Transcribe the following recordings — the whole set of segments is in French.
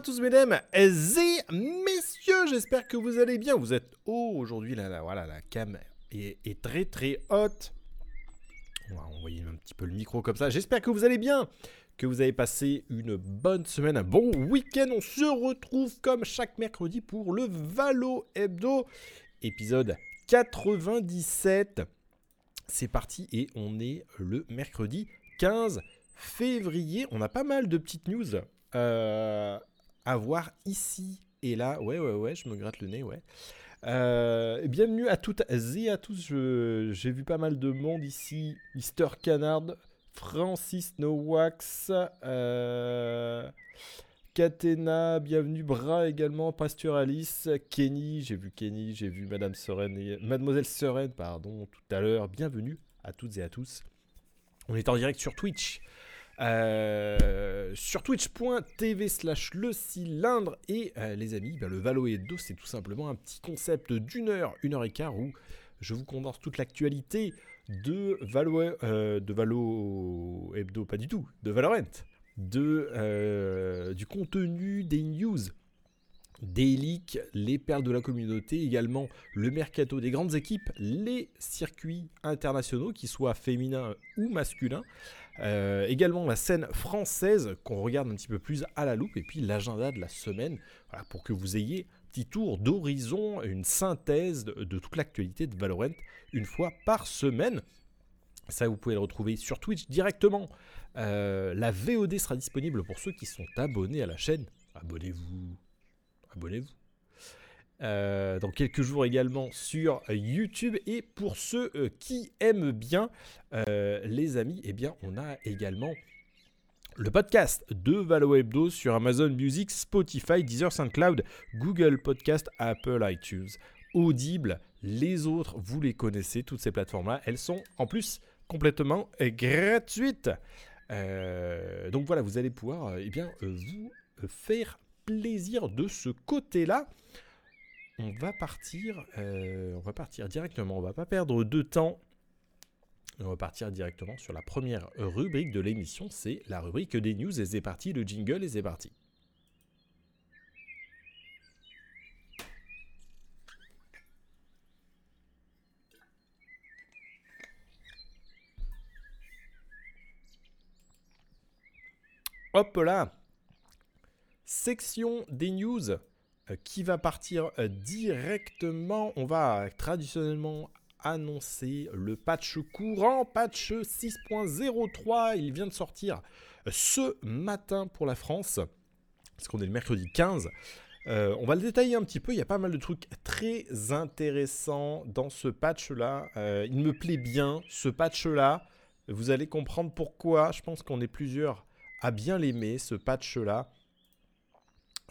tous mesdames et messieurs, j'espère que vous allez bien. Vous êtes haut aujourd'hui, là, voilà, la cam est, très très haute. On va envoyer un petit peu le micro comme ça. J'espère que vous allez bien, que vous avez passé une bonne semaine, un bon week-end. On se retrouve comme chaque mercredi pour le Valo Hebdo, épisode 97. C'est parti et on est le mercredi 15 février. On a pas mal de petites news euh, à voir ici et là. Ouais, ouais, ouais, je me gratte le nez, ouais. Euh, bienvenue à toutes et à tous. J'ai vu pas mal de monde ici. Mister Canard, Francis Nowax, euh, Catena, bienvenue. Bras également, Alice, Kenny, j'ai vu Kenny, j'ai vu Madame Seren Mademoiselle Seren, pardon, tout à l'heure. Bienvenue à toutes et à tous. On est en direct sur Twitch. Euh, sur twitch.tv slash le cylindre. Et euh, les amis, bah, le Valo Hebdo c'est tout simplement un petit concept d'une heure, une heure et quart où je vous condense toute l'actualité de Valo, euh, Hebdo, pas du tout, de Valorant, de, du contenu, des news, des leaks, les perles de la communauté, également le mercato des grandes équipes, les circuits internationaux, qu'ils soient féminins ou masculins, euh, également la scène française qu'on regarde un petit peu plus à la loupe, et puis l'agenda de la semaine, pour que vous ayez un petit tour d'horizon, une synthèse de, toute l'actualité de Valorant une fois par semaine. Ça, vous pouvez le retrouver sur Twitch directement. Euh, la VOD sera disponible pour ceux qui sont abonnés à la chaîne. Abonnez-vous. Abonnez-vous. Euh, dans quelques jours également sur YouTube. Et pour ceux euh, qui aiment bien euh, les amis, eh bien on a également le podcast de Valo Hebdo sur Amazon Music, Spotify, Deezer, SoundCloud, Google Podcast, Apple iTunes, Audible. Les autres, vous les connaissez, toutes ces plateformes-là. Elles sont en plus complètement gratuites. donc voilà, vous allez pouvoir eh bien, vous faire plaisir de ce côté-là on va partir, euh, on va directement. On va pas perdre de temps. On va partir directement sur la première rubrique de l'émission. C'est la rubrique des news. Et c'est parti, le jingle et c'est parti. Hop là Section des news qui va partir euh, directement? On va traditionnellement annoncer le patch courant, patch 6.03. Il vient de sortir euh, ce matin pour la France, parce qu'on est le mercredi 15. on va le détailler un petit peu, il y a pas mal de trucs très intéressants dans ce patch-là. il me plaît bien, ce patch-là. Vous allez comprendre pourquoi. Je pense qu'on est plusieurs à bien l'aimer, ce patch-là.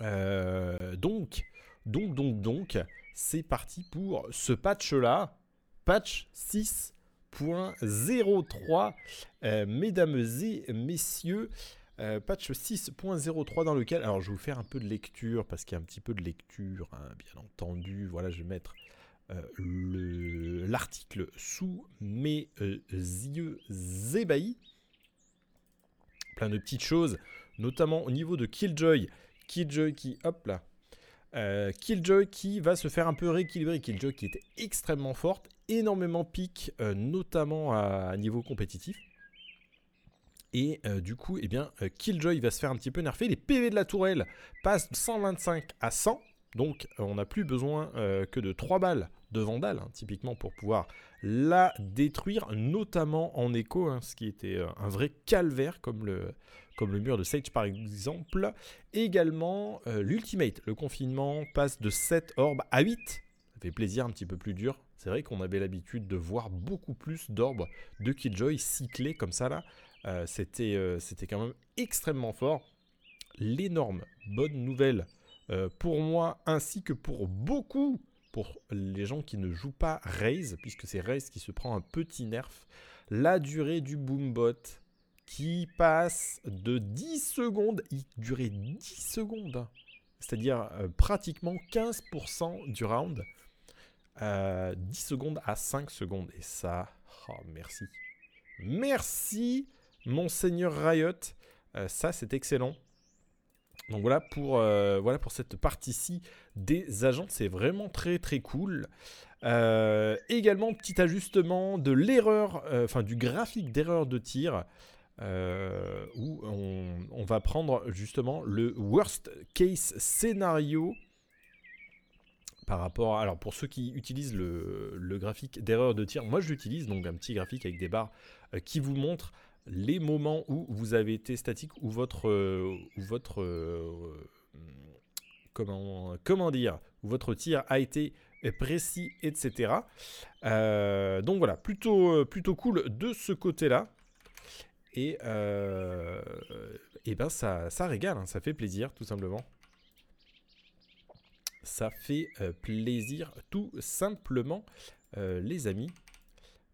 Euh, donc, donc, donc, donc, c'est parti pour ce patch-là, patch 6.03, euh, mesdames et messieurs. Euh, patch 6.03 dans lequel, alors je vais vous faire un peu de lecture parce qu'il y a un petit peu de lecture, hein, bien entendu. Voilà, je vais mettre l'article sous mes yeux ébahis. Plein de petites choses, notamment au niveau de Killjoy Killjoy qui, hop là, euh, Killjoy qui va se faire un peu rééquilibrer. Killjoy qui était extrêmement forte, énormément pique, euh, notamment à, niveau compétitif. Et euh, du coup, eh bien, Killjoy va se faire un petit peu nerfer. Les PV de la tourelle passent de 125 à 100. Donc, on n'a plus besoin que de 3 balles de Vandal, hein, typiquement, pour pouvoir la détruire, notamment en écho, hein, ce qui était un vrai calvaire, comme le, comme le mur de Sage par exemple. Également, euh, l'Ultimate, le confinement, passe de 7 orbes à 8. Ça fait plaisir, un petit peu plus dur. C'est vrai qu'on avait l'habitude de voir beaucoup plus d'orbes de Killjoy cyclés comme ça là. Euh, c'était, euh, c'était quand même extrêmement fort. L'énorme bonne nouvelle pour moi ainsi que pour beaucoup, pour les gens qui ne jouent pas Raze, puisque c'est Raze qui se prend un petit nerf. La durée du boombot qui passe de 10 secondes, il durait 10 secondes, c'est-à-dire euh, pratiquement 15% du round, 10 euh, secondes à 5 secondes. Et ça, oh, merci. Merci, Monseigneur Riot. Euh, ça, c'est excellent. Donc voilà pour, cette partie-ci des agents, c'est vraiment très très cool. Également, petit ajustement de l'erreur, enfin du graphique d'erreur de tir, où on, va prendre justement le worst case scénario par rapport Alors pour ceux qui utilisent le, graphique d'erreur de tir, moi je l'utilise, donc un petit graphique avec des barres qui vous montre les moments où vous avez été statique, ou votre, euh, euh, comment, dire, votre tir a été précis, etc. Euh, donc voilà, plutôt, plutôt cool de ce côté-là. Et, et ben ça, ça régale, hein, ça fait plaisir tout simplement. Ça fait plaisir tout simplement, les amis.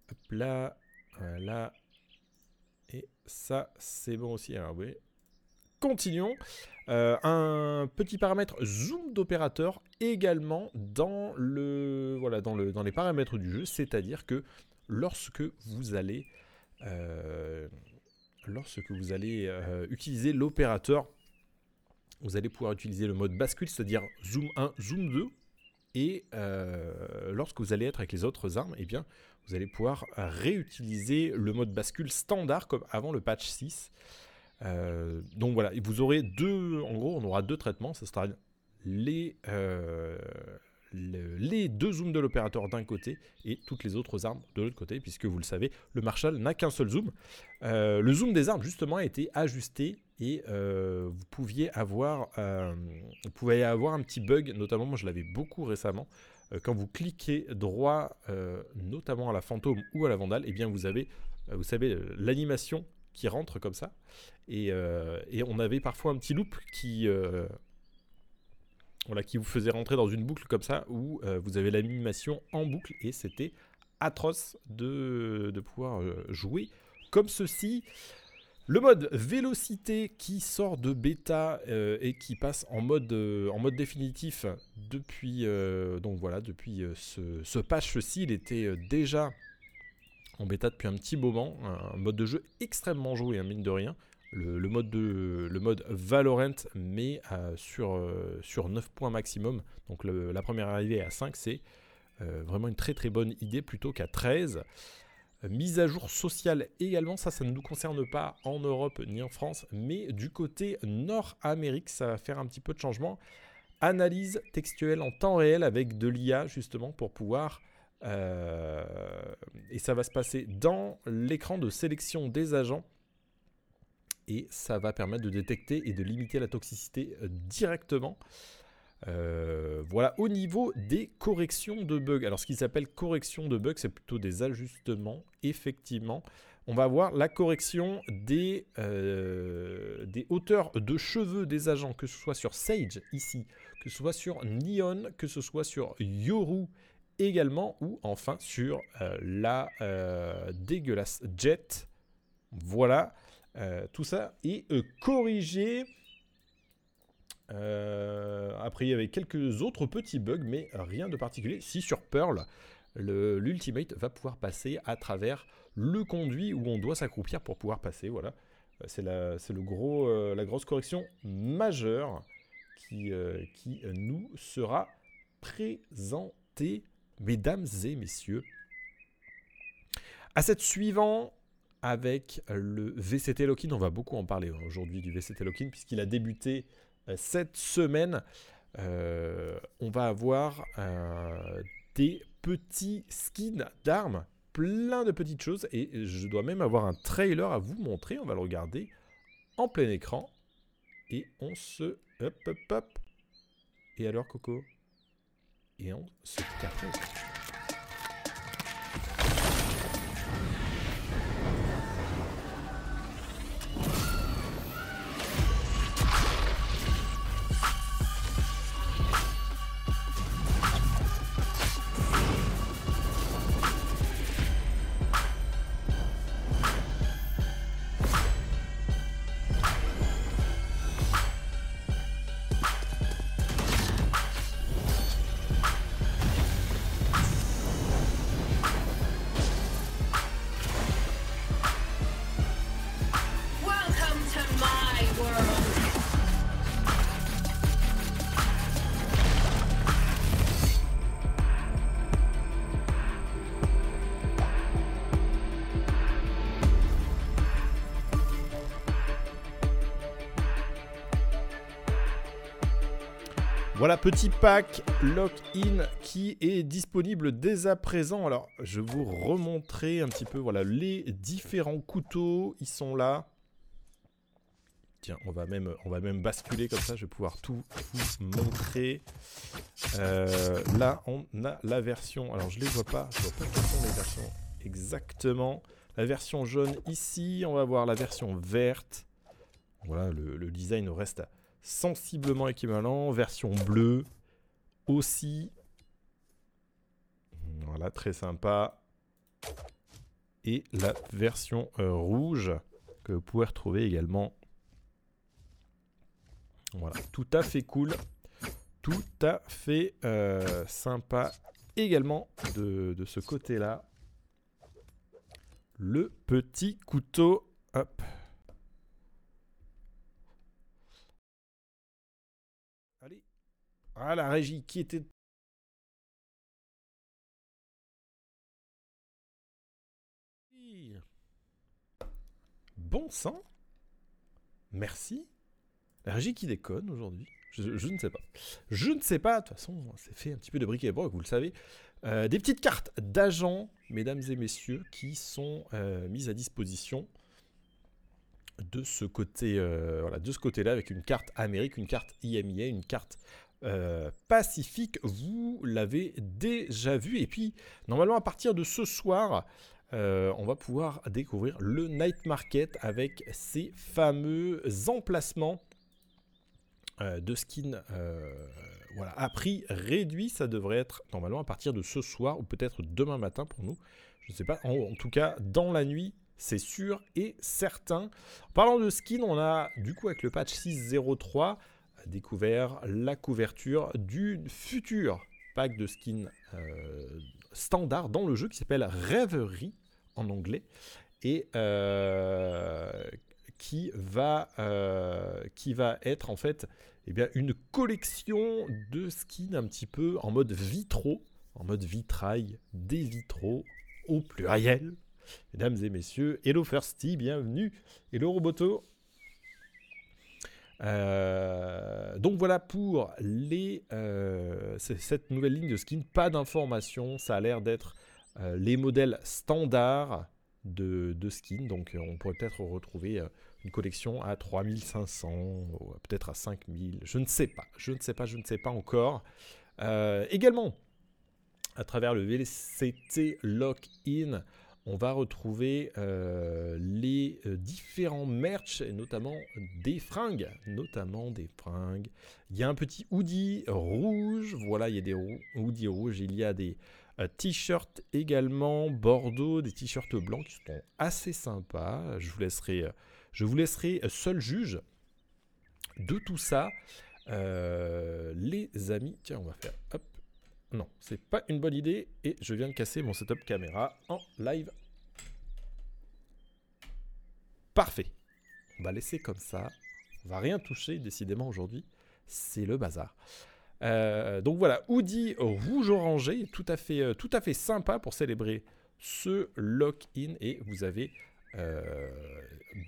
Hop là, là, et ça, c'est bon aussi. Oui. Continuons. Euh, un petit paramètre zoom d'opérateur également dans, le, voilà, dans, le, dans les paramètres du jeu. C'est-à-dire que lorsque vous allez, euh, lorsque vous allez euh, utiliser l'opérateur, vous allez pouvoir utiliser le mode bascule, c'est-à-dire zoom 1, zoom 2. Et lorsque vous allez être avec les autres armes, eh bien, vous allez pouvoir réutiliser le mode bascule standard comme avant le patch 6. Euh, donc voilà, vous aurez deux, en gros, on aura deux traitements. Ce sera les, euh, les deux zooms de l'opérateur d'un côté et toutes les autres armes de l'autre côté, puisque vous le savez, le Marshall n'a qu'un seul zoom. Euh, le zoom des armes, justement, a été ajusté et vous pouviez avoir, vous pouvez avoir un petit bug, notamment moi je l'avais beaucoup récemment, euh, quand vous cliquez droit, euh, notamment à la fantôme ou à la vandale, et eh bien vous avez, euh, vous savez, l'animation qui rentre comme ça. Et, on avait parfois un petit loop qui, voilà, qui vous faisait rentrer dans une boucle comme ça, où vous avez l'animation en boucle, et c'était atroce de, pouvoir jouer comme ceci. Le mode vélocité qui sort de bêta euh, et qui passe en mode, euh, définitif depuis, euh, donc voilà, depuis ce, patch-ci. Il était déjà en bêta depuis un petit moment. Un mode de jeu extrêmement joué, hein, mine de rien. Le, mode, de, le mode Valorant, mais sur, sur 9 points maximum. Donc la première arrivée à 5, c'est vraiment une très très bonne idée plutôt qu'à 13. Mise à jour sociale également, ça, ça ne nous concerne pas en Europe ni en France, mais du côté Nord-Amérique, ça va faire un petit peu de changement. Analyse textuelle en temps réel avec de l'IA justement pour pouvoir... Euh, et ça va se passer dans l'écran de sélection des agents. Et ça va permettre de détecter et de limiter la toxicité euh, directement. Euh, voilà, au niveau des corrections de bugs. Alors, ce qui s'appelle correction de bugs, c'est plutôt des ajustements. Effectivement, on va voir la correction des, euh, des hauteurs de cheveux des agents, que ce soit sur Sage ici, que ce soit sur Neon, que ce soit sur Yoru également, ou enfin sur la dégueulasse Jet. Voilà, tout ça est corrigé. Euh, après, il y avait quelques autres petits bugs, mais rien de particulier. Si sur Pearl, l'Ultimate va pouvoir passer à travers le conduit où on doit s'accroupir pour pouvoir passer. Voilà, euh, c'est la, euh, la grosse correction majeure qui, qui nous sera présentée, mesdames et messieurs. À cette suivant, avec le VCT Lock-in, on va beaucoup en parler aujourd'hui du VCT Lock-in, puisqu'il a débuté euh, cette semaine, euh, on va avoir euh, des petits skins d'armes, plein de petites choses, et je dois même avoir un trailer à vous montrer. On va le regarder en plein écran. Et on se... Hop, hop, hop. Et alors, Coco? Et on se après. Voilà, petit pack lock-in qui est disponible dès à présent. Alors, je vous remontrer un petit peu voilà, les différents couteaux. Ils sont là. Tiens, on va même, basculer comme ça. Je vais pouvoir tout vous montrer. Euh, là, on a la version. Alors, je les vois pas. Je vois pas quelles sont les versions exactement. La version jaune ici. On va voir la version verte. Voilà, le, le design reste sensiblement équivalent. Version bleue aussi. Voilà, très sympa. Et la version euh, rouge que vous pouvez retrouver également. Voilà, tout à fait cool. Tout à fait euh, sympa également de, de ce côté-là. Le petit couteau. Hop. Ah, la régie qui était. Bon sang Merci. La régie qui déconne aujourd'hui je, ne sais pas. Je ne sais pas. De toute façon, c'est fait un petit peu de briquet et broc, vous le savez. Euh, des petites cartes d'agents, mesdames et messieurs, qui sont euh, mises à disposition de ce côté, euh, de ce côté-là, avec une carte Amérique, une carte IMIA, une carte euh, Pacifique, vous l'avez déjà vu. Et puis, normalement, à partir de ce soir, euh, on va pouvoir découvrir le Night Market avec ses fameux emplacements euh, de skins voilà, à prix réduit. Ça devrait être normalement à partir de ce soir ou peut-être demain matin pour nous. Je ne sais pas. En, tout cas, dans la nuit, c'est sûr et certain. En parlant de skins, on a du coup avec le patch 6.03 découvert la couverture du futur pack de skins euh, standard dans le jeu qui s'appelle Rêverie en anglais et euh, qui, va, euh, qui va être en fait eh bien, une collection de skins un petit peu en mode vitro, en mode vitrail, des vitraux au pluriel. Mesdames et messieurs, hello Firsty, bienvenue. Hello Roboto, euh, donc voilà pour les, euh, cette nouvelle ligne de skin. Pas d'informations, ça a l'air d'être euh, les modèles standards de, de skin. Donc on pourrait peut-être retrouver une collection à 3500, peut-être à 5000. Je ne sais pas, je ne sais pas, je ne sais pas encore. également, à travers le VLCT Lock-in, on va retrouver euh, les euh, différents merch, notamment des fringues, notamment des fringues. Il y a un petit hoodie rouge, voilà, il y a des hoodies rouges, il y a des euh, t-shirts également, Bordeaux, des t-shirts blancs qui sont assez sympas. Je vous laisserai, je vous laisserai seul juge de tout ça. les amis, tiens, on va faire, non, c'est pas une bonne idée et je viens de casser mon setup caméra en live. Parfait. On va laisser comme ça. On va rien toucher décidément aujourd'hui. C'est le bazar. Euh, donc voilà, hoodie rouge orangé, tout à fait, euh, tout à fait sympa pour célébrer ce lock-in. Et vous avez euh,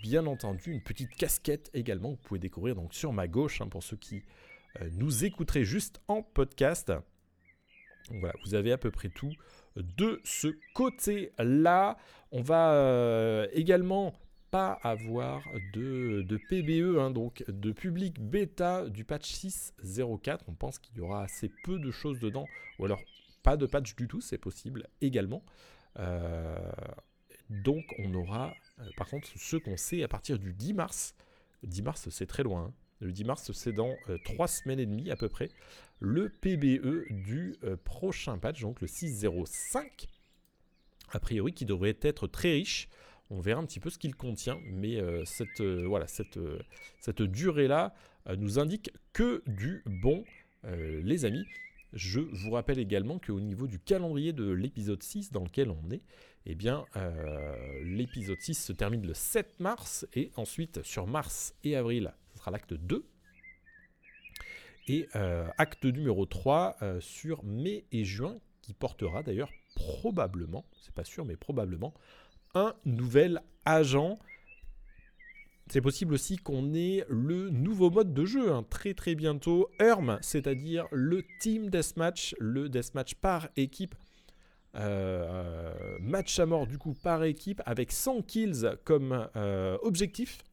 bien entendu une petite casquette également que vous pouvez découvrir donc sur ma gauche hein, pour ceux qui nous écouteraient juste en podcast voilà, vous avez à peu près tout de ce côté-là. On va euh, également pas avoir de, PBE, hein, donc de public bêta du patch 6.04. On pense qu'il y aura assez peu de choses dedans, ou alors pas de patch du tout, c'est possible également. Euh, donc on aura, euh, par contre, ce qu'on sait à partir du 10 mars. 10 mars, c'est très loin. Hein. Le 10 mars, c'est dans 3 semaines et demie à peu près le PBE du euh, prochain patch, donc le 6.05, a priori qui devrait être très riche. On verra un petit peu ce qu'il contient, mais euh, cette, euh, cette durée-là nous indique que du bon, les amis. Je vous rappelle également qu'au niveau du calendrier de l'épisode 6 dans lequel on est, eh bien, l'épisode 6 se termine le 7 mars, et ensuite sur mars et avril, ce sera l'acte 2 et euh, acte numéro 3 euh, sur mai et juin, qui portera d'ailleurs probablement, c'est pas sûr, mais probablement, un nouvel agent c'est possible aussi qu'on ait le nouveau mode de jeu hein, très très bientôt, ERM, c'est-à-dire le Team Deathmatch, le Deathmatch par équipe. Euh, match à mort du coup par équipe avec 100 kills comme objectif.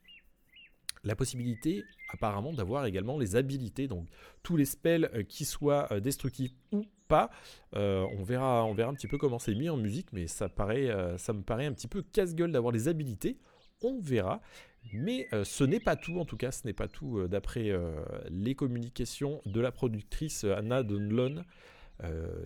La possibilité apparemment d'avoir également les habilités, donc tous les spells euh, qui soient destructifs ou pas. on, verra, on verra un petit peu comment c'est mis en musique, mais ça, me paraît un petit peu casse-gueule d'avoir les habilités. On verra. Mais euh, ce n'est pas tout, en tout cas, ce n'est pas tout euh, d'après euh, les communications de la productrice Anna Donlon.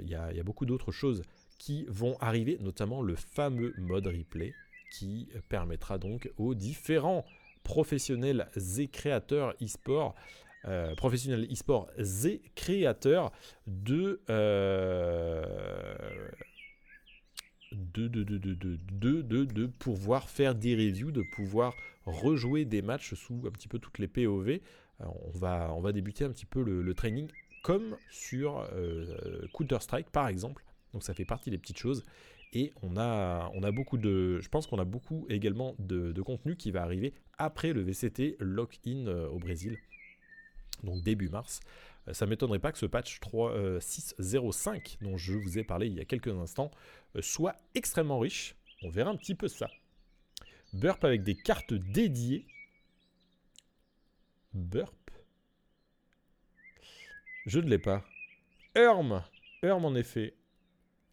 Il y, a beaucoup d'autres choses qui vont arriver, notamment le fameux mode replay qui permettra donc aux différents professionnels et créateurs e-sport, professionnels e-sport et créateurs de de, de, de, de, pouvoir faire des reviews, de pouvoir rejouer des matchs sous un petit peu toutes les POV. on, va, on va débuter un petit peu le, training comme sur euh, Counter-Strike par exemple. Donc ça fait partie des petites choses. Et on a, on a beaucoup de. Je pense qu'on a beaucoup également de, contenu qui va arriver après le VCT Lock-in euh, au Brésil. Donc début mars. Euh, ça ne m'étonnerait pas que ce patch 3.6.0.5 dont je vous ai parlé il y a quelques instants soit extrêmement riche. On verra un petit peu ça. Burp avec des cartes dédiées. Burp. Je ne l'ai pas. Erm. Erm en effet.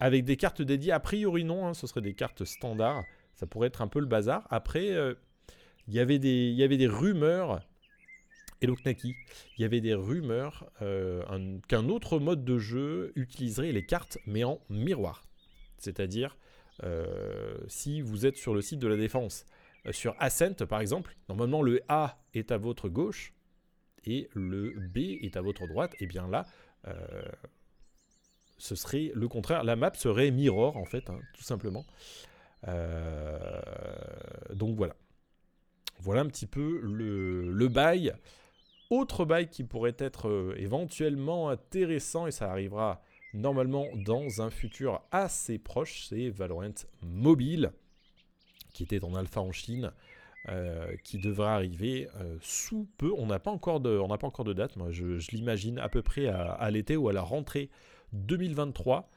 Avec des cartes dédiées, a priori non, hein, ce seraient des cartes standards. Ça pourrait être un peu le bazar. Après, euh, il y avait des rumeurs. Hello Knaki, il y avait des rumeurs euh, qu'un autre mode de jeu utiliserait les cartes mais en miroir. C'est-à-dire euh, si vous êtes sur le site de la défense, euh, sur Ascent par exemple, normalement le A est à votre gauche et le B est à votre droite, et bien là, ce serait le contraire. La map serait mirror en fait, hein, tout simplement. donc voilà. Voilà un petit peu le, bail. Autre bail qui pourrait être éventuellement intéressant, et ça arrivera normalement dans un futur assez proche, c'est Valorant Mobile, qui était en alpha en Chine, euh, qui devra arriver euh, sous peu. On n'a pas, encore de, pas encore de date, moi je, l'imagine à peu près à, l'été ou à la rentrée 2023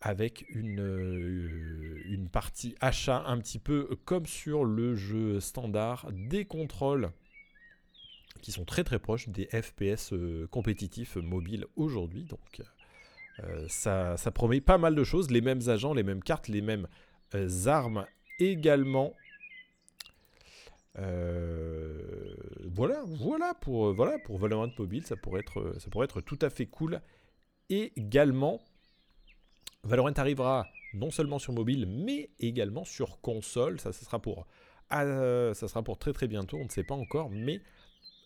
avec une, euh, une partie achat un petit peu comme sur le jeu standard, des contrôles qui sont très très proches des FPS euh, compétitifs mobiles aujourd'hui. Donc euh, ça, ça, promet pas mal de choses, les mêmes agents, les mêmes cartes, les mêmes armes également. voilà, voilà pour voilà pour Valorant mobile, ça pourrait être ça pourrait être tout à fait cool. Également, Valorant arrivera non seulement sur mobile, mais également sur console. Ça, ça sera pour sera pour très très bientôt. On ne sait pas encore, mais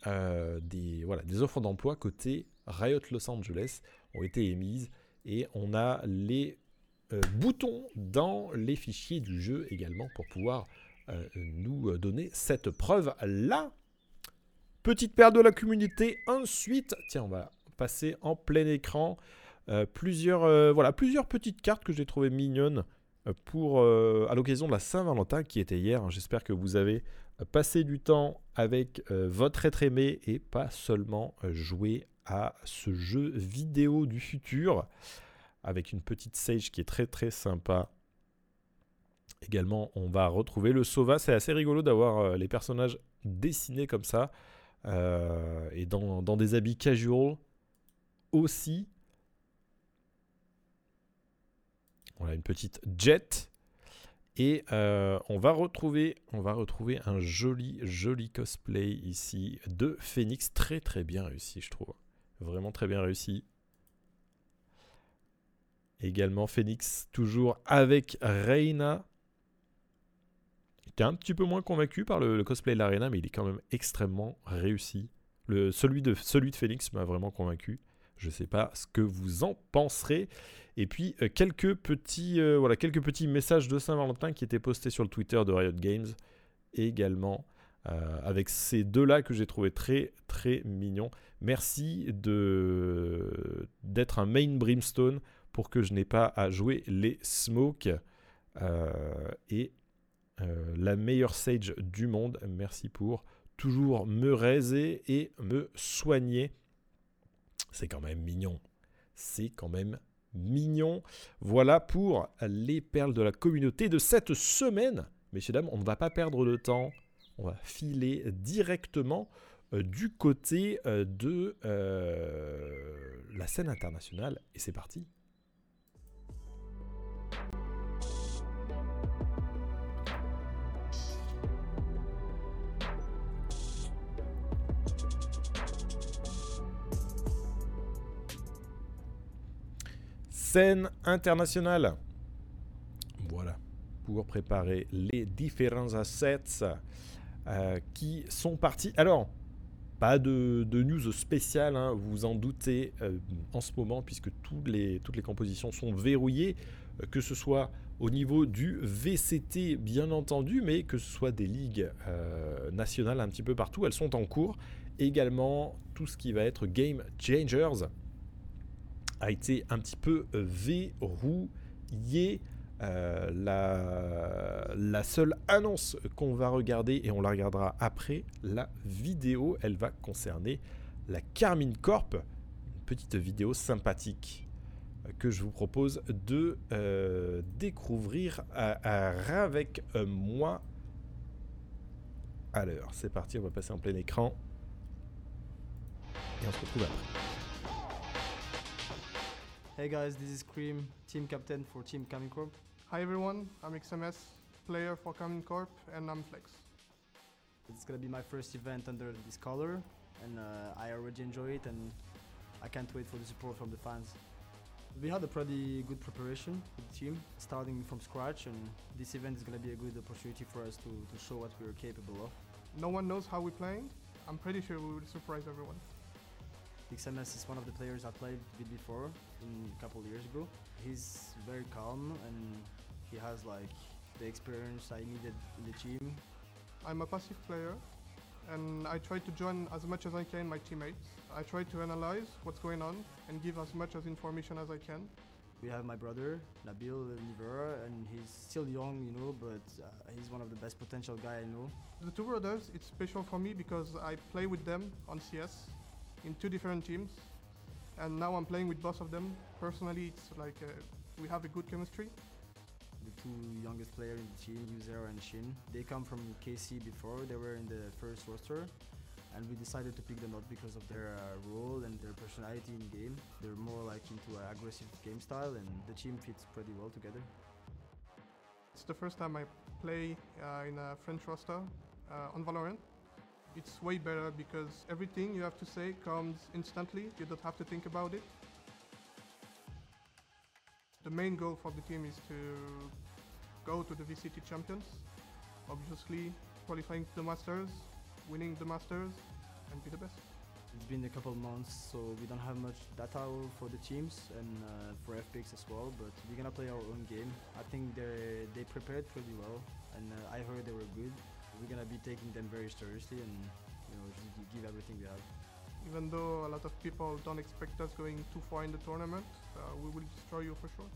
euh, des, offres d'emploi côté Riot Los Angeles ont été émises et on a les euh, boutons dans les fichiers du jeu également pour pouvoir euh, nous donner cette preuve là. Petite paire de la communauté. Ensuite, tiens, on va passer en plein écran. Plusieurs, voilà, plusieurs petites cartes que j'ai trouvées mignonnes pour, à l'occasion de la Saint-Valentin qui était hier. J'espère que vous avez passer du temps avec euh, votre être aimé et pas seulement euh, jouer à ce jeu vidéo du futur avec une petite sage qui est très très sympa. Également, on va retrouver le Sova. C'est assez rigolo d'avoir euh, les personnages dessinés comme ça et dans, dans, des habits casual aussi. Voilà une petite jet et euh, on, va retrouver, on un joli, joli cosplay ici de Phoenix. Très, très bien réussi, je trouve. Vraiment très bien réussi. Également Phoenix, toujours avec Reina. J'étais un petit peu moins convaincu par le, cosplay de l'Arena, mais il est quand même extrêmement réussi. Celui, de, celui de Phoenix m'a vraiment convaincu. Je ne sais pas ce que vous en penserez. Et puis euh, quelques, petits, euh, voilà, quelques petits messages de Saint-Valentin qui étaient postés sur le Twitter de Riot Games également. Euh, avec ces deux-là que j'ai trouvé très très mignons. Merci de d'être un main brimstone pour que je n'ai pas à jouer les smokes. et la meilleure Sage du monde. Merci pour toujours me raiser et me soigner. C'est quand même mignon. C'est quand même mignon. Voilà pour les perles de la communauté de cette semaine. Messieurs, dames, on ne va pas perdre de temps. On va filer directement euh, du côté euh, de euh, la scène internationale. Et c'est parti. Scène internationale. Voilà, pour préparer les différents assets euh, qui sont partis. Alors, pas de, news spéciale, hein, vous en doutez euh, en ce moment, puisque toutes les, toutes les compositions sont verrouillées, euh, que ce soit au niveau du VCT, bien entendu, mais que ce soit des ligues nationales un petit peu partout, elles sont en cours. Également, tout ce qui va être Game Changers, a été un petit peu euh, verrouillé. Euh, la, seule annonce qu'on va regarder, et on la regardera après la vidéo, elle va concerner la Carmine Corp. Une petite vidéo sympathique euh, que je vous propose de découvrir avec moi. Alors, c'est parti, on va passer en plein écran. Et on se retrouve après. Hey guys, this is Cream, team captain for Team Coming Corp. Hi everyone, I'm XMS, player for Coming Corp, and I'm Flex. It's gonna be my first event under this color, and uh, I already enjoy it, and I can't wait for the support from the fans. We had a pretty good preparation with the team, starting from scratch, and this event is gonna be a good opportunity for us to, to show what we're capable of. No one knows how we're playing. I'm pretty sure we will surprise everyone. XMS is one of the players I played with before in a couple years ago. He's very calm and he has like the experience I needed in the team. I'm a passive player and I try to join as much as I can my teammates. I try to analyze what's going on and give as much as information as I can. We have my brother Nabil Livera, and he's still young, you know, but uh, he's one of the best potential guy I know. The two brothers, it's special for me because I play with them on CS in two different teams, and now I'm playing with both of them. Personally, it's like uh, we have a good chemistry. The two youngest players in the team, Uzer and Shin, they come from KC before. They were in the first roster, and we decided to pick them up because of their uh, role and their personality in game. They're more like into an aggressive game style, and the team fits pretty well together. It's the first time I play uh, in a French roster uh, on Valorant it's way better because everything you have to say comes instantly. You don't have to think about it. The main goal for the team is to go to the VCT Champions. Obviously, qualifying to the Masters, winning the Masters, and be the best. It's been a couple months, so we don't have much data for the teams and uh, for FPX as well. But we're gonna play our own game. I think they they prepared pretty well, and uh, I heard they were good we're gonna be taking them very seriously and you know give everything we have. Even though a lot of people don't expect us going too far in the tournament, uh, we will destroy you for sure.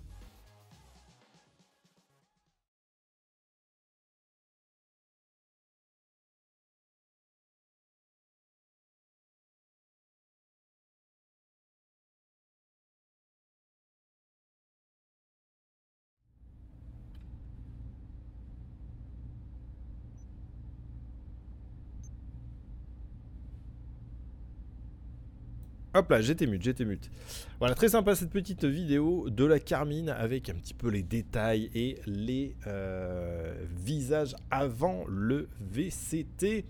Hop là, j'étais mute, j'étais mute. Voilà, très sympa cette petite vidéo de la Carmine avec un petit peu les détails et les euh, visages avant le VCT.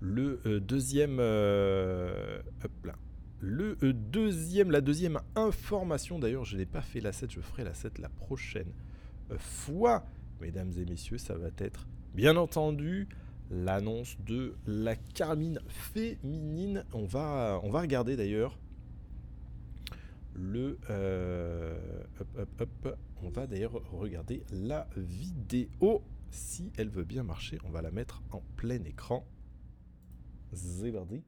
Le euh, deuxième... Euh, hop là. Le deuxième, la deuxième information, d'ailleurs je n'ai pas fait la 7, je ferai la 7 la prochaine fois. Mesdames et messieurs, ça va être bien entendu l'annonce de la Carmine féminine. On va, regarder d'ailleurs le... Euh, on va d'ailleurs regarder la vidéo. Si elle veut bien marcher, on va la mettre en plein écran. Zébardi.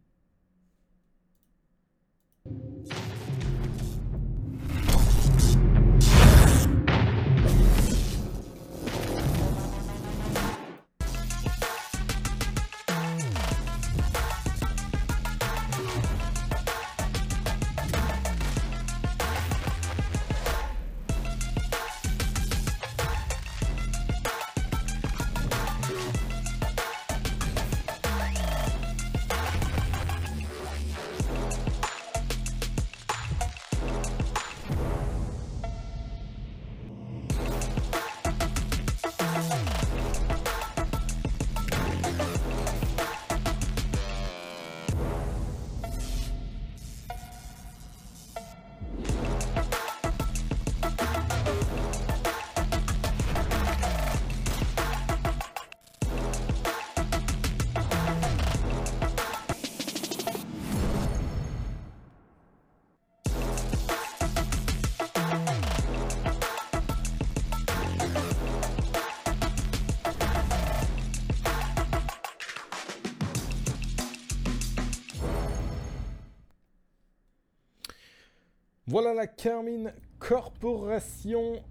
Voilà la Carmine Corporation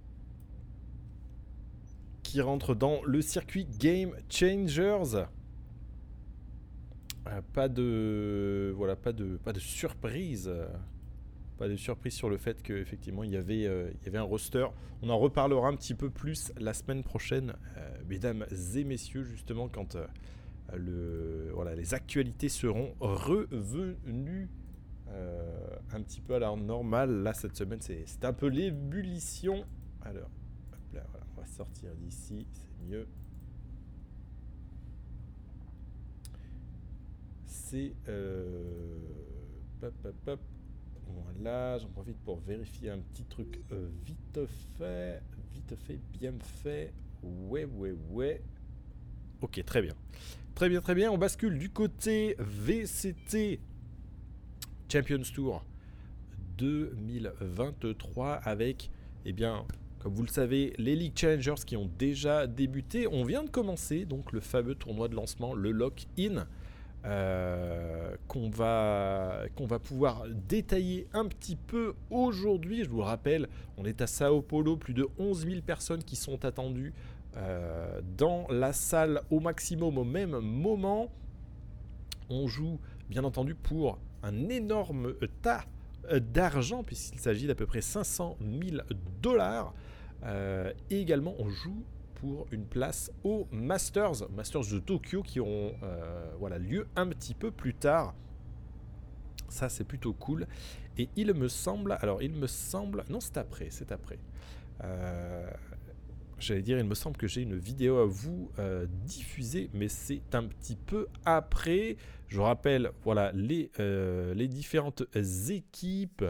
qui rentre dans le circuit Game Changers. Euh, pas de surprise. Sur le fait qu'effectivement il y avait euh, il y avait un roster. On en reparlera un petit peu plus la semaine prochaine euh, mesdames et messieurs justement quand les actualités seront revenues un petit peu à l'heure normale là cette semaine c'est un peu l'ébullition alors là, on va sortir d'ici c'est mieux c'est... Euh, voilà, j'en profite pour vérifier un petit truc euh, vite fait, vite fait, bien fait. Ouais, ouais, ouais. Ok, très bien. Très bien, très bien. On bascule du côté VCT Champions Tour 2023 avec, eh bien, comme vous le savez, les League Challengers qui ont déjà débuté. On vient de commencer donc le fameux tournoi de lancement, le Lock-In. Euh, qu'on va, va pouvoir détailler un petit peu aujourd'hui. Je vous le rappelle, on est à Sao Paulo, plus de 11 000 personnes qui sont attendues euh, dans la salle au maximum au même moment. On joue bien entendu pour un énorme tas d'argent puisqu'il s'agit d'à peu près 500 000 dollars. Euh, et également on joue pour une place aux Masters, Masters de Tokyo qui auront euh, voilà, lieu un petit peu plus tard. Ça c'est plutôt cool. Et il me semble, alors il me semble, non c'est après, c'est après. Euh, j'allais dire, il me semble que j'ai une vidéo à vous euh, diffuser, mais c'est un petit peu après. Je rappelle, voilà, les, les différentes équipes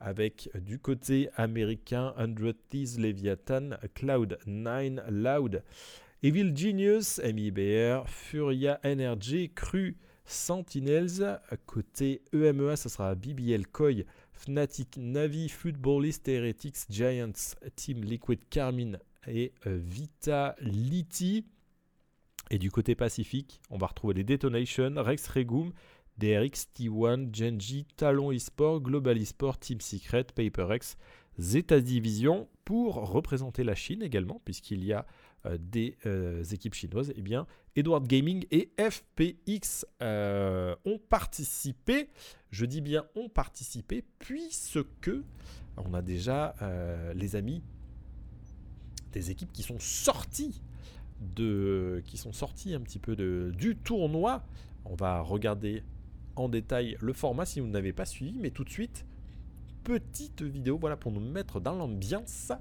avec du côté américain 100 Thieves Leviathan, Cloud9 Loud, Evil Genius, MIBR, Furia Energy, Cru, Sentinels, côté EMEA, ça sera BBL Koi, Fnatic Navi, Footballist Heretics, Giants, Team Liquid Carmine et euh, Vitality. Et du côté Pacifique, on va retrouver les Detonation, Rex Regum, DRX, T1, Genji, Talon eSport, Global eSport, Team Secret, PaperX, Zeta Division pour représenter la Chine également, puisqu'il y a euh, des euh, équipes chinoises. Eh bien, Edward Gaming et FPX ont participé. Je dis bien ont participé, puisque on a déjà les amis des équipes qui sont sorties de, qui sont sortis un petit peu de, du tournoi. On va regarder en détail le format si vous n'avez pas suivi. Mais tout de suite, petite vidéo voilà, pour nous mettre dans l'ambiance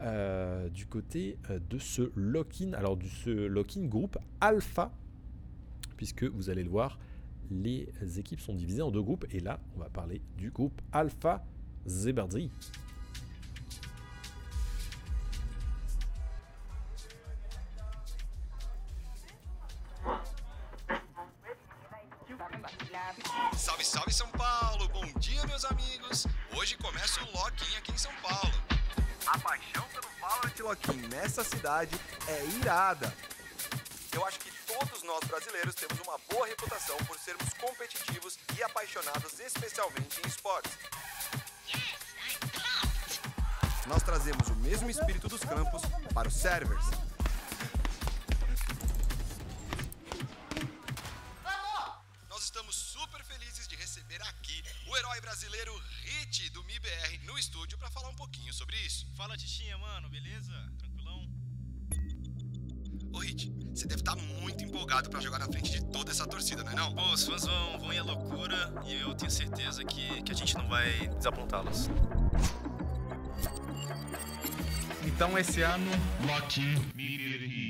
euh, du côté euh, de ce lock-in. Alors, du ce lock-in groupe alpha, puisque vous allez le voir, les équipes sont divisées en deux groupes. Et là, on va parler du groupe alpha Zebardri. Nessa cidade é irada. Eu acho que todos nós brasileiros temos uma boa reputação por sermos competitivos e apaixonados especialmente em esportes. Nós trazemos o mesmo espírito dos campos para os servers. Nós estamos super felizes de receber aqui o herói brasileiro Hit do MIBR no estúdio para falar um pouquinho sobre isso. Fala, Tichinha, mano, beleza? Ô Você deve estar tá muito empolgado para jogar na frente de toda essa torcida, não é não? Pô, os fãs vão, vão ir à loucura e eu tenho certeza que, que a gente não vai desapontá-los. Então esse ano, Lock-in seguida,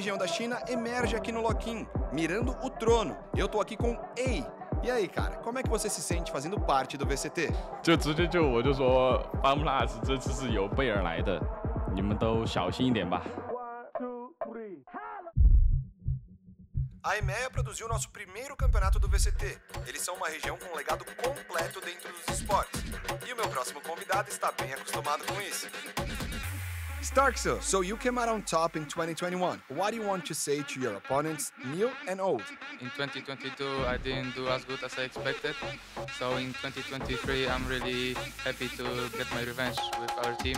região da China emerge aqui no Loquim, mirando o trono. Eu tô aqui com Ei. E aí, cara, como é que você se sente fazendo parte do VCT? 就直接就我就说 Farm Plus 这次是有备而来的，你们都小心一点吧。 A EMEA produziu nosso primeiro campeonato do VCT. Eles são uma região com um legado completo dentro dos esportes. E o meu próximo convidado está bem acostumado com isso. Starkso, so you came out on top in 2021. What do you want to say to your opponents, new and old? In 2022, I didn't do as good as I expected. So in 2023, I'm really happy to get my revenge with our team.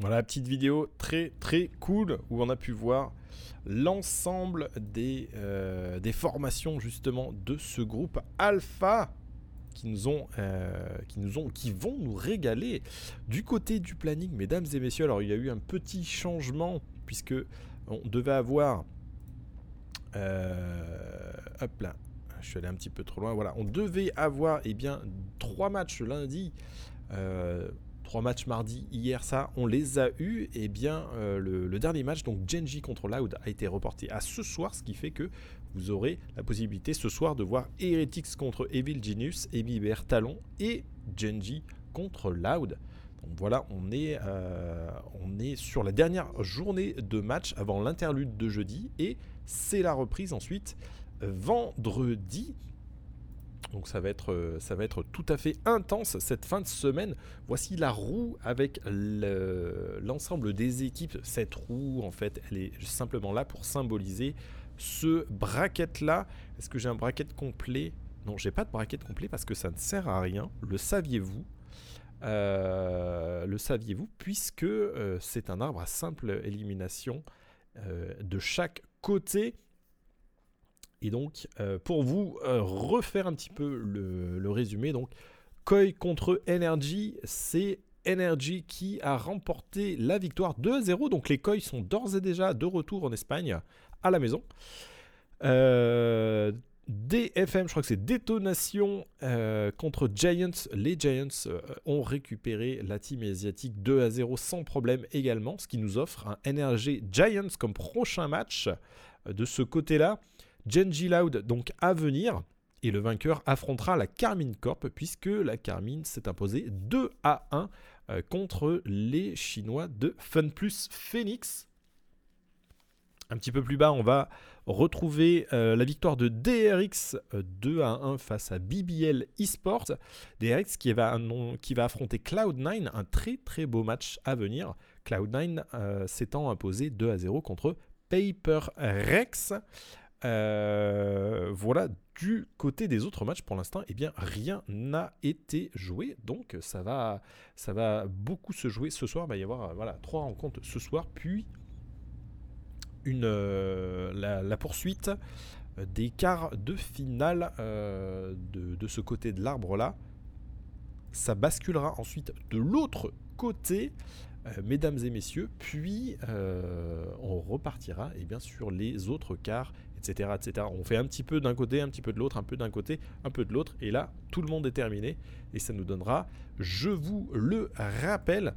Voilà, petite vidéo très très cool où on a pu voir l'ensemble des, euh, formations justement de ce groupe Alpha qui nous ont, euh, qui nous ont, qui vont nous régaler du côté du planning, mesdames et messieurs. Alors il y a eu un petit changement puisque on devait avoir, euh, hop là, je suis allé un petit peu trop loin. Voilà, on devait avoir eh bien trois matchs lundi. Trois matchs mardi, hier ça, on les a eus. Et bien, euh, le, dernier match, donc Genji contre Loud, a été reporté à ce soir, ce qui fait que vous aurez la possibilité ce soir de voir Heretics contre Evil Genius, Ebibert Talon et Genji contre Loud. Donc voilà, on est, euh, on est sur la dernière journée de match avant l'interlude de jeudi et c'est la reprise ensuite vendredi. Donc ça va, être, euh, ça va être tout à fait intense cette fin de semaine. Voici la roue avec le- l'ensemble des équipes. Cette roue, en fait, elle est simplement là pour symboliser ce bracket-là. Est-ce que j'ai un bracket complet? Non, j'ai pas de bracket complet parce que ça ne sert à rien. Le saviez-vous? Euh, Le saviez-vous? Puisque euh, c'est un arbre à simple élimination de chaque côté. Et donc, euh, pour vous euh, refaire un petit peu le, résumé, donc Koi contre Energy, c'est Energy qui a remporté la victoire 2-0. Donc les Koi sont d'ores et déjà de retour en Espagne à la maison. Euh, DFM, je crois que c'est Détonation contre Giants. Les Giants ont récupéré la team asiatique 2 à 0 sans problème également, ce qui nous offre un NRG Giants comme prochain match de ce côté-là. Genji Loud donc à venir. Et le vainqueur affrontera la Carmine Corp puisque la Carmine s'est imposée 2 à 1 euh, contre les Chinois de FunPlus Phoenix. Un petit peu plus bas, on va retrouver euh, la victoire de DRX euh, 2 à 1 face à BBL Esports. DRX qui va, affronter Cloud9, un très très beau match à venir. Cloud9 euh, s'étant imposé 2 à 0 contre Paper Rex. Euh, voilà, du côté des autres matchs, pour l'instant, eh bien, rien n'a été joué. Donc, ça va, ça va beaucoup se jouer ce soir. Il va y avoir voilà, trois rencontres ce soir, puis une, euh, la, poursuite des quarts de finale euh, de, ce côté de l'arbre-là. Ça basculera ensuite de l'autre côté mesdames et messieurs, puis on repartira et eh bien, sur les autres quarts, etc.. On fait un petit peu d'un côté, un petit peu de l'autre, un peu d'un côté, un peu de l'autre, et là, tout le monde est terminé, et ça nous donnera, je vous le rappelle,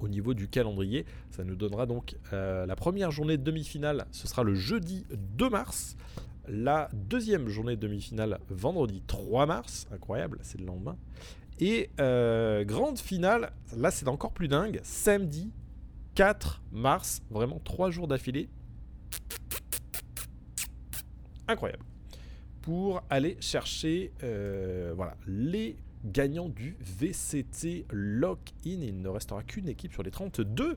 au niveau du calendrier, ça nous donnera donc euh, la première journée de demi-finale, ce sera le jeudi 2 mars, la deuxième journée de demi-finale vendredi 3 mars, incroyable, c'est le lendemain, et euh, grande finale, là c'est encore plus dingue, samedi 4 mars, vraiment 3 jours d'affilée. Incroyable. Pour aller chercher euh, voilà, les gagnants du VCT Lock-in. Il ne restera qu'une équipe sur les 32.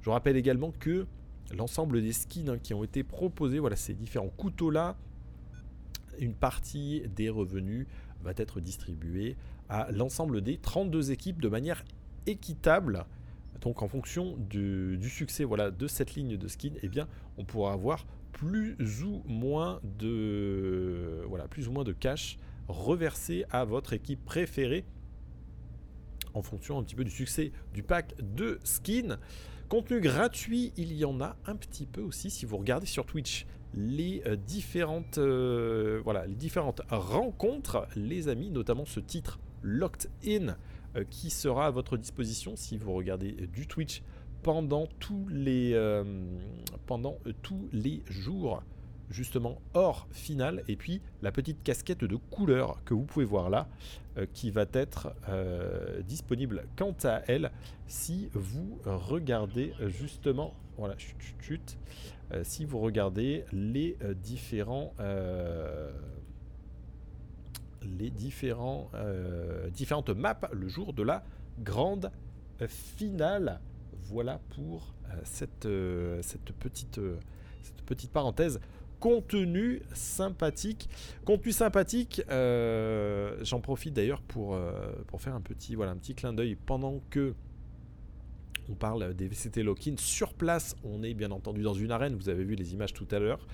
Je vous rappelle également que l'ensemble des skins hein, qui ont été proposés, voilà ces différents couteaux-là, une partie des revenus va être distribuée à l'ensemble des 32 équipes de manière équitable. Donc en fonction du, succès voilà, de cette ligne de skin, eh bien, on pourra avoir plus ou moins de voilà, plus ou moins de cash reversé à votre équipe préférée en fonction un petit peu du succès du pack de skins. Contenu gratuit, il y en a un petit peu aussi si vous regardez sur Twitch les euh, différentes euh, différentes rencontres, les amis, notamment ce titre Locked In euh, qui sera à votre disposition si vous regardez du Twitch pendant tous les, euh, pendant tous les jours justement hors finale et puis la petite casquette de couleur que vous pouvez voir là qui va être disponible quant à elle si vous regardez justement voilà chut, chut, chut, si vous regardez les différents les différents, euh, différentes maps le jour de la grande finale. Voilà pour euh, cette, euh, cette, petite, parenthèse. Contenu sympathique. Contenu sympathique, j'en profite d'ailleurs pour, faire un petit, voilà, un petit clin d'œil pendant que on parle des VCT Lock-in. Sur place, on est bien entendu dans une arène, vous avez vu les images tout à l'heure.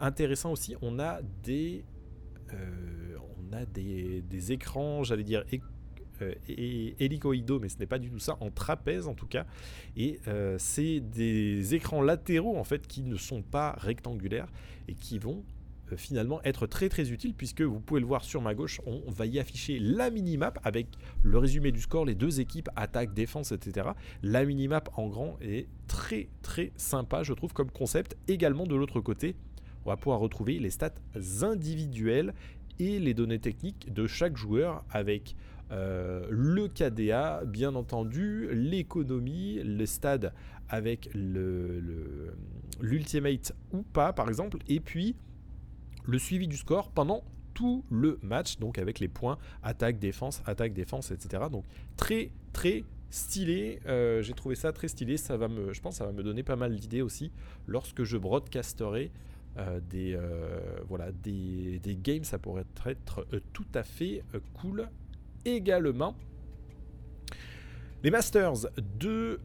intéressant aussi, on a des euh, on a des, écrans, j'allais dire, euh, hélicoïdaux, mais ce n'est pas du tout ça, en trapèze en tout cas. Et euh, c'est des écrans latéraux en fait qui ne sont pas rectangulaires et qui vont finalement être très très utiles puisque vous pouvez le voir sur ma gauche, on va y afficher la minimap avec le résumé du score, les deux équipes, attaque, défense, etc. La minimap en grand est très très sympa je trouve comme concept. Également de l'autre côté, on va pouvoir retrouver les stats individuelles et les données techniques de chaque joueur avec euh, le KDA, bien entendu, l'économie, les stades avec l'ultimate le, ou pas, par exemple, et puis le suivi du score pendant tout le match, donc avec les points attaque, défense, attaque, défense, etc. Donc très, très stylé. Euh, j'ai trouvé ça très stylé. Ça va me, je pense, ça va me donner pas mal d'idées aussi lorsque je broadcasterai euh, des, voilà, des, des, games, ça pourrait être, tout à fait cool également. Les Masters de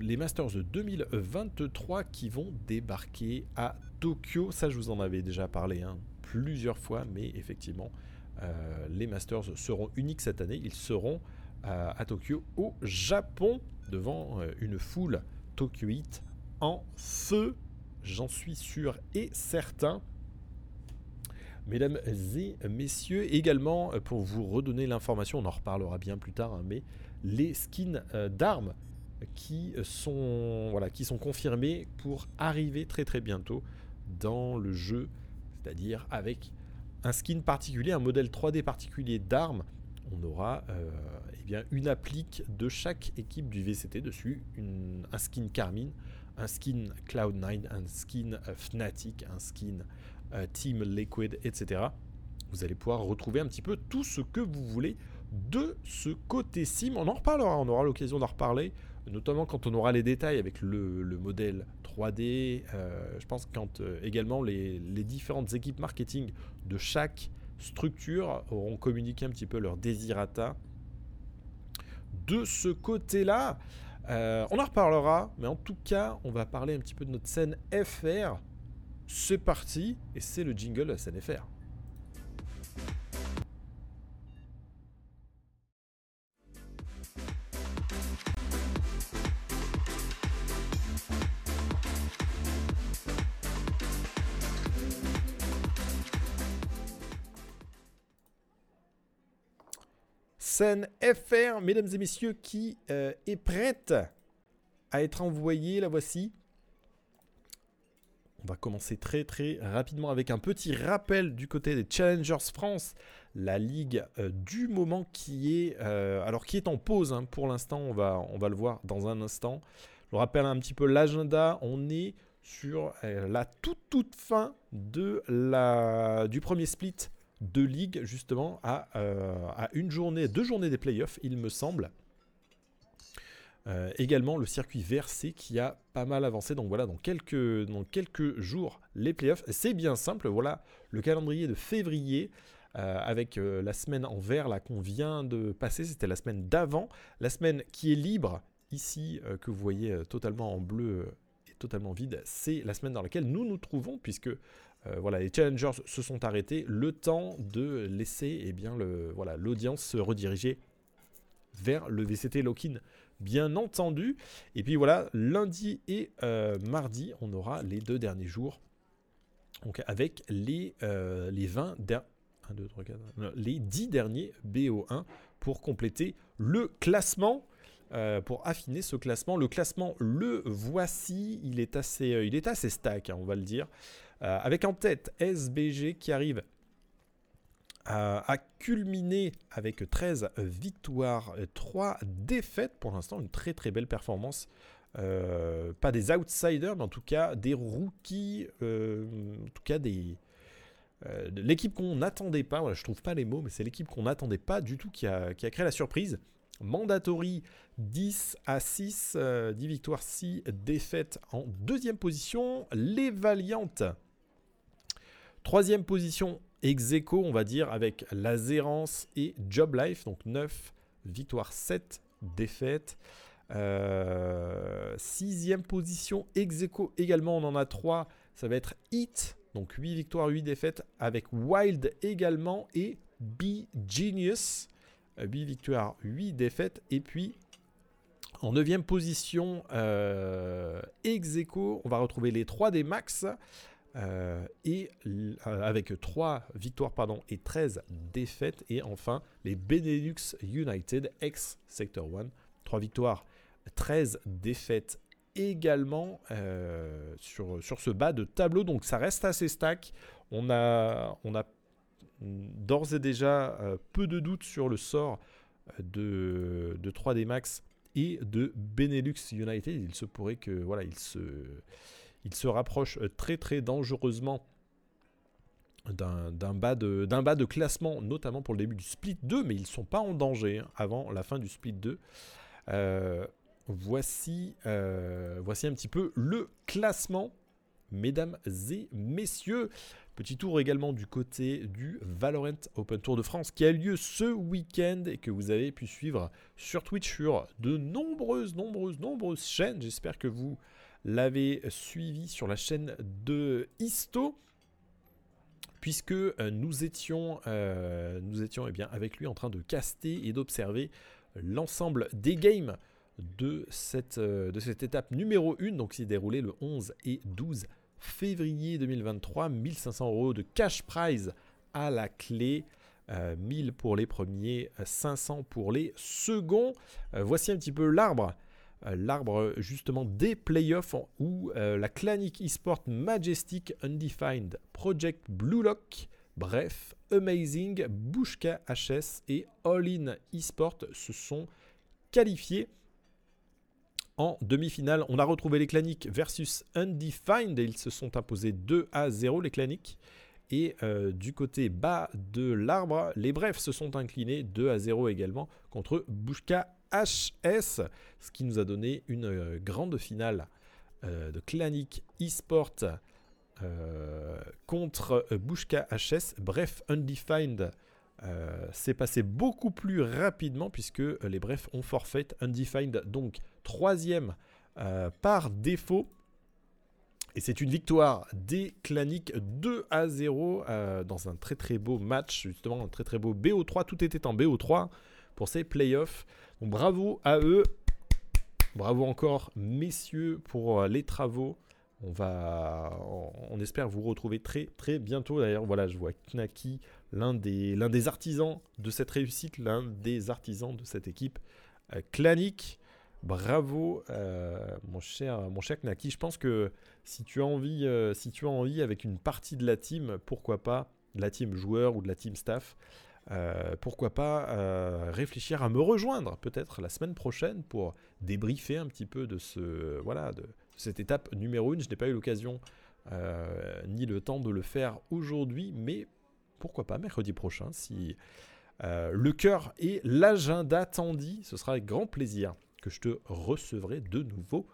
les Masters de 2023 qui vont débarquer à Tokyo. Ça, je vous en avais déjà parlé hein, plusieurs fois, mais effectivement, les Masters seront uniques cette année. Ils seront à Tokyo, au Japon, devant une foule Tokyoite en feu j'en suis sûr et certain. Mesdames et messieurs, également euh, pour vous redonner l'information, on en reparlera bien plus tard, hein, mais les skins euh, d'armes qui sont, qui sont confirmés pour arriver très très bientôt dans le jeu, c'est-à-dire avec un skin particulier, un modèle 3D particulier d'armes. On aura euh, eh bien, une applique de chaque équipe du VCT dessus, un skin Carmine, un skin Cloud9, un skin Fnatic, un skin Team Liquid, etc. Vous allez pouvoir retrouver un petit peu tout ce que vous voulez de ce côté sim. On en reparlera, on aura l'occasion d'en reparler notamment quand on aura les détails avec le, le modèle 3D. euh, je pense quand euh, également les, différentes équipes marketing de chaque structure auront communiqué un petit peu leur désirata. De ce côté-là, euh, on en reparlera, mais en tout cas, on va parler un petit peu de notre scène FR. C'est parti, et c'est le jingle de la scène FR. Scène FR, mesdames et messieurs, qui euh, est prête à être envoyée. La voici. On va commencer très très rapidement avec un petit rappel du côté des Challengers France, la ligue euh, du moment qui est euh, alors qui est en pause hein, pour l'instant. On va on va le voir dans un instant. Je rappelle un petit peu l'agenda. On est sur euh, la toute toute fin de la du premier split de ligue justement à, à une journée, deux journées des playoffs, il me semble. Euh, également le circuit versé qui a pas mal avancé. Donc voilà, dans quelques, jours, les playoffs. C'est bien simple. Voilà le calendrier de février. euh, avec euh, la semaine en vert là qu'on vient de passer, c'était la semaine d'avant, la semaine qui est libre ici que vous voyez totalement en bleu et totalement vide, c'est la semaine dans laquelle nous nous trouvons puisque voilà les challengers se sont arrêtés, le temps de laisser eh bien le voilà l'audience se rediriger vers le VCT Lock-in bien entendu. Et puis voilà, lundi et euh, mardi, on aura les deux derniers jours. Donc avec les, euh, les 20 der- 1, 2, 3, 4, non, les 10 derniers BO1 pour compléter le classement. euh, pour affiner ce classement. Le classement, le voici. Il est assez, euh, il est assez stack, hein, on va le dire. Euh, avec en tête SBG qui arrive à culminer avec 13 victoires, 3 défaites pour l'instant, une très très belle performance. Euh, pas des outsiders, mais en tout cas des rookies, euh, en tout cas des euh, de l'équipe qu'on n'attendait pas. Je trouve pas les mots, mais c'est l'équipe qu'on n'attendait pas du tout qui a, qui a créé la surprise. Mandatory 10 à 6, euh, 10 victoires, 6 défaites en deuxième position. Les Valiantes Troisième position, ex aequo, on va dire, avec la Zérance et Job Life, donc 9 victoires, 7 défaites. Euh, sixième position, ex aequo également, on en a 3, ça va être Hit, donc 8 victoires, 8 défaites, avec Wild également et Be Genius, 8 victoires, 8 défaites, et puis en neuvième position, euh, ex aequo, on va retrouver les 3 des max. Euh, et euh, avec 3 victoires pardon, et 13 défaites. Et enfin, les Benelux United, ex-Sector 1, 3 victoires, 13 défaites également euh, sur, sur ce bas de tableau. Donc ça reste assez stack. On a, on a d'ores et déjà euh, peu de doutes sur le sort euh, de, de 3D Max et de Benelux United. Il se pourrait que voilà, il se il se rapproche euh, très très dangereusement d'un bas, de- bas de classement, notamment pour le début du split 2, mais ils ne sont pas en danger hein, avant la fin du split 2. Euh, voici, euh, voici un petit peu le classement, mesdames et messieurs. Petit tour également du côté du Valorant Open Tour de France qui a lieu ce week-end et que vous avez pu suivre sur Twitch sur de nombreuses, nombreuses, nombreuses chaînes. J'espère que vous l'avez suivi sur la chaîne de Isto puisque euh, nous étions, euh, eh avec lui en train de caster et d'observer l'ensemble des games de cette, euh, étape numéro 1, donc s'est déroulée le 11 et 12 février 2023. 1500 euros de cash prize à la clé. euh, 1000 pour les premiers, euh, 500 pour les seconds. Voici un petit peu l'arbre l'arbre justement des playoffs où euh, la Clanic eSport Majestic Undefined Project Blue Lock, bref, Amazing, Bushka HS et All In eSport se sont qualifiés en demi-finale. On a retrouvé les Clanic versus Undefined et ils se sont imposés 2 à 0 les Clanic. Et euh, du côté bas de l'arbre, les Brefs se sont inclinés 2 à 0 également contre Bushka HS, ce qui nous a donné une euh, grande finale euh, de Clanic eSport euh, contre Bushka HS. Bref, Undefined euh, s'est passé beaucoup plus rapidement puisque les brefs ont forfait. Undefined, donc troisième par défaut. Et c'est une victoire des Clanic 2 à 0 euh, dans un très très beau match, justement un très très beau BO3. Tout était en BO3 pour ces playoffs. Bravo à eux. Bravo encore, messieurs, pour euh, les travaux. On va, on, espère vous retrouver très très bientôt. D'ailleurs, voilà, je vois Knaki, l'un des, l'un des artisans de cette réussite, l'un des artisans de cette équipe euh. Bravo, euh, mon cher, mon cher Knaki. Je pense que si tu as envie, euh, si tu as envie avec une partie de la team, pourquoi pas de la team joueur ou de la team staff, euh, pourquoi pas euh, réfléchir à me rejoindre peut-être la semaine prochaine pour débriefer un petit peu de ce voilà de cette étape numéro 1. Je n'ai pas eu l'occasion euh, ni le temps de le faire aujourd'hui, mais pourquoi pas mercredi prochain si le cœur et l'agenda t'en dit, ce sera avec grand plaisir que je te recevrai de nouveau.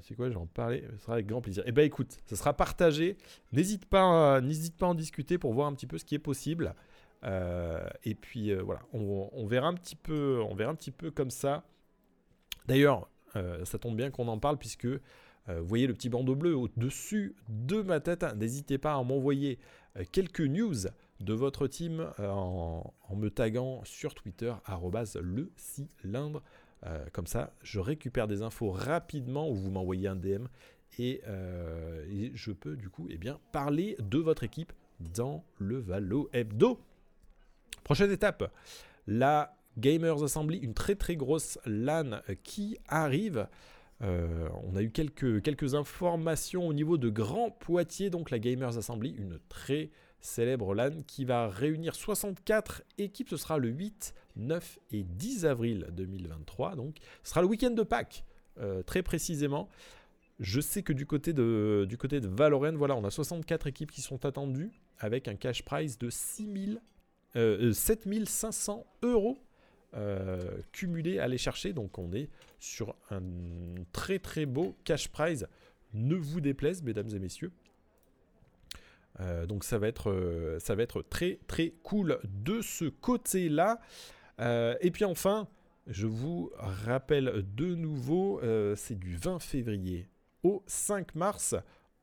C'est quoi, j'en parlais, ce sera avec grand plaisir. Eh ben écoute, ce sera partagé. N'hésite pas, n'hésite pas à en discuter pour voir un petit peu ce qui est possible. Euh, et puis euh, voilà, on, verra un petit peu, on verra un petit peu comme ça. D'ailleurs, euh, ça tombe bien qu'on en parle puisque vous voyez le petit bandeau bleu au-dessus de ma tête. N'hésitez pas à m'envoyer quelques news de votre team en, me taguant sur Twitter le cylindre. Euh, comme ça, je récupère des infos rapidement ou vous m'envoyez un DM et, et je peux du coup eh bien, parler de votre équipe dans le Valo Hebdo. Prochaine étape, la Gamers Assembly, une très très grosse LAN qui arrive. Euh, on a eu quelques, quelques informations au niveau de Grand Poitiers, donc la Gamers Assembly, une très célèbre LAN qui va réunir 64 équipes. Ce sera le 8, 9 et 10 avril 2023. Donc ce sera le week-end de Pâques, euh, très précisément. Je sais que du côté de, du côté de Valorant, voilà, on a 64 équipes qui sont attendues avec un cash prize de 6000, euh, euh, 7500 euros euh, cumulés à aller chercher. Donc on est sur un très très beau cash prize. Ne vous déplaise, mesdames et messieurs. Euh, donc ça va, être, ça va être très très cool de ce côté-là. Et puis enfin, je vous rappelle de nouveau, c'est du 20 février au 5 mars,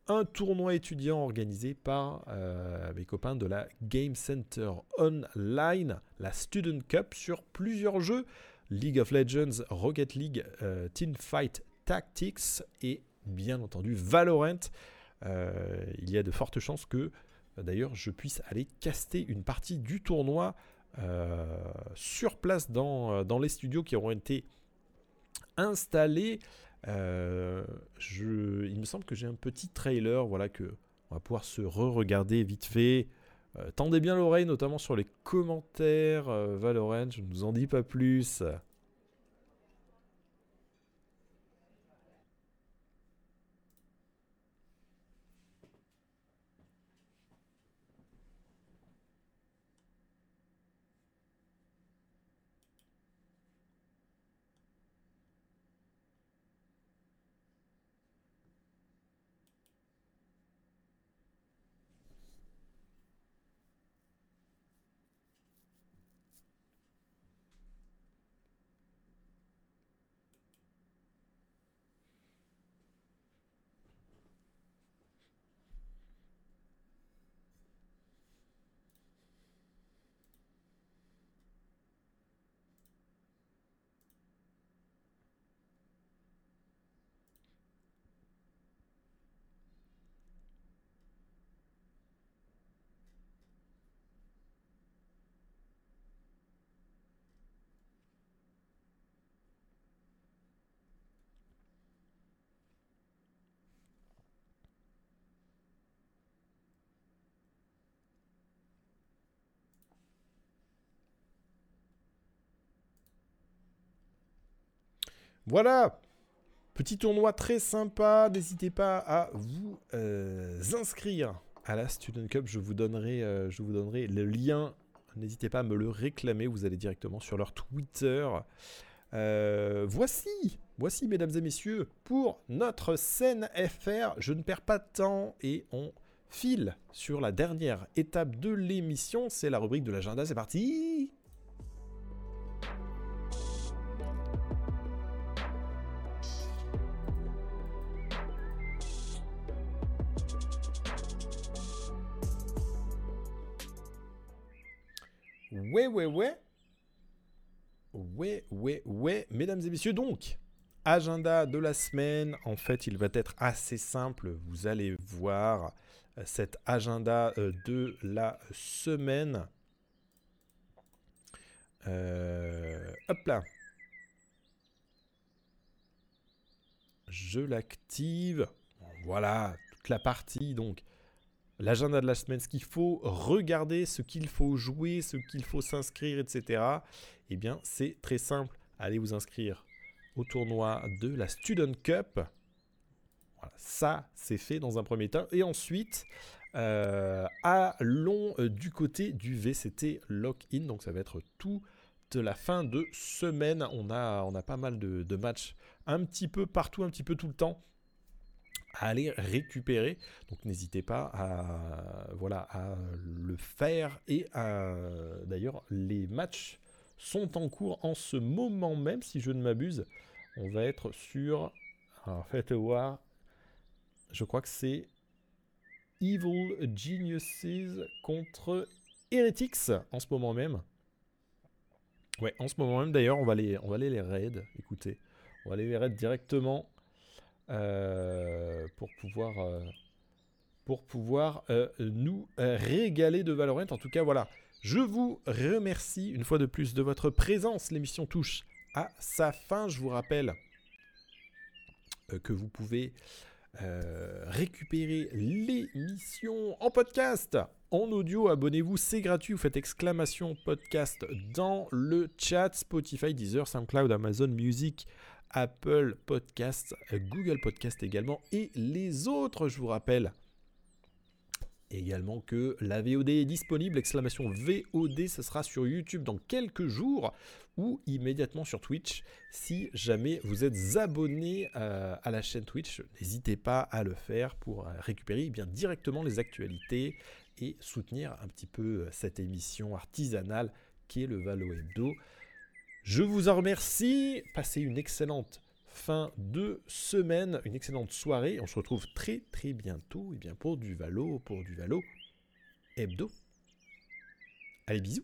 un tournoi étudiant organisé par euh, mes copains de la Game Center Online, la Student Cup, sur plusieurs jeux, League of Legends, Rocket League, euh, Teamfight Tactics et bien entendu Valorant. Euh, il y a de fortes chances que d'ailleurs je puisse aller caster une partie du tournoi euh, sur place dans, dans les studios qui auront été installés. Euh, il me semble que j'ai un petit trailer, voilà que on va pouvoir se re-regarder vite fait. Euh, tendez bien l'oreille, notamment sur les commentaires euh, Valorant. Je ne vous en dis pas plus. Voilà, petit tournoi très sympa. N'hésitez pas à vous euh, inscrire à la Student Cup. Je vous donnerai, euh, je vous donnerai le lien. N'hésitez pas à me le réclamer. Vous allez directement sur leur Twitter. Euh, voici, voici, mesdames et messieurs, pour notre scène FR. Je ne perds pas de temps et on file sur la dernière étape de l'émission. C'est la rubrique de l'agenda. C'est parti. Ouais, ouais, ouais. Ouais, ouais, ouais. Mesdames et messieurs, donc, agenda de la semaine. En fait, il va être assez simple. Vous allez voir euh, cet agenda euh, de la semaine. Euh, hop là. Je l'active. Voilà, toute la partie. Donc, l'agenda de la semaine, ce qu'il faut regarder, ce qu'il faut jouer, ce qu'il faut s'inscrire, etc. Eh bien, c'est très simple. Allez vous inscrire au tournoi de la Student Cup. Voilà, ça, c'est fait dans un premier temps. Et ensuite, euh, allons euh, du côté du VCT Lock-in. Donc, ça va être tout de la fin de semaine. On a, on a pas mal de, de matchs un petit peu partout, un petit peu tout le temps à aller récupérer. Donc n'hésitez pas à, voilà, à le faire. Et d'ailleurs, les matchs sont en cours en ce moment même, si je ne m'abuse. On va être sur... Alors faites voir. Je crois que c'est Evil Geniuses contre Heretics en ce moment même. Ouais, en ce moment même d'ailleurs, on va aller, on va aller les raid. Écoutez, on va aller les raid directement euh, pour pouvoir, euh, euh, nous régaler de Valorant. En tout cas, voilà. Je vous remercie une fois de plus de votre présence. L'émission touche à sa fin. Je vous rappelle que vous pouvez récupérer l'émission en podcast, en audio. Abonnez-vous, c'est gratuit. Vous faites exclamation podcast dans le chat Spotify, Deezer, SoundCloud, Amazon Music, Apple Podcast, Google Podcast également et les autres. Je vous rappelle également que la VOD est disponible, exclamation VOD, ce sera sur YouTube dans quelques jours ou immédiatement sur Twitch. Si jamais vous êtes abonné euh, à la chaîne Twitch, n'hésitez pas à le faire pour récupérer eh bien, directement les actualités et soutenir un petit peu cette émission artisanale qui est le Valo Hebdo. Je vous en remercie. Passez une excellente fin de semaine, une excellente soirée. On se retrouve très très bientôt et bien pour du Valo, pour du Valo hebdo. Allez, bisous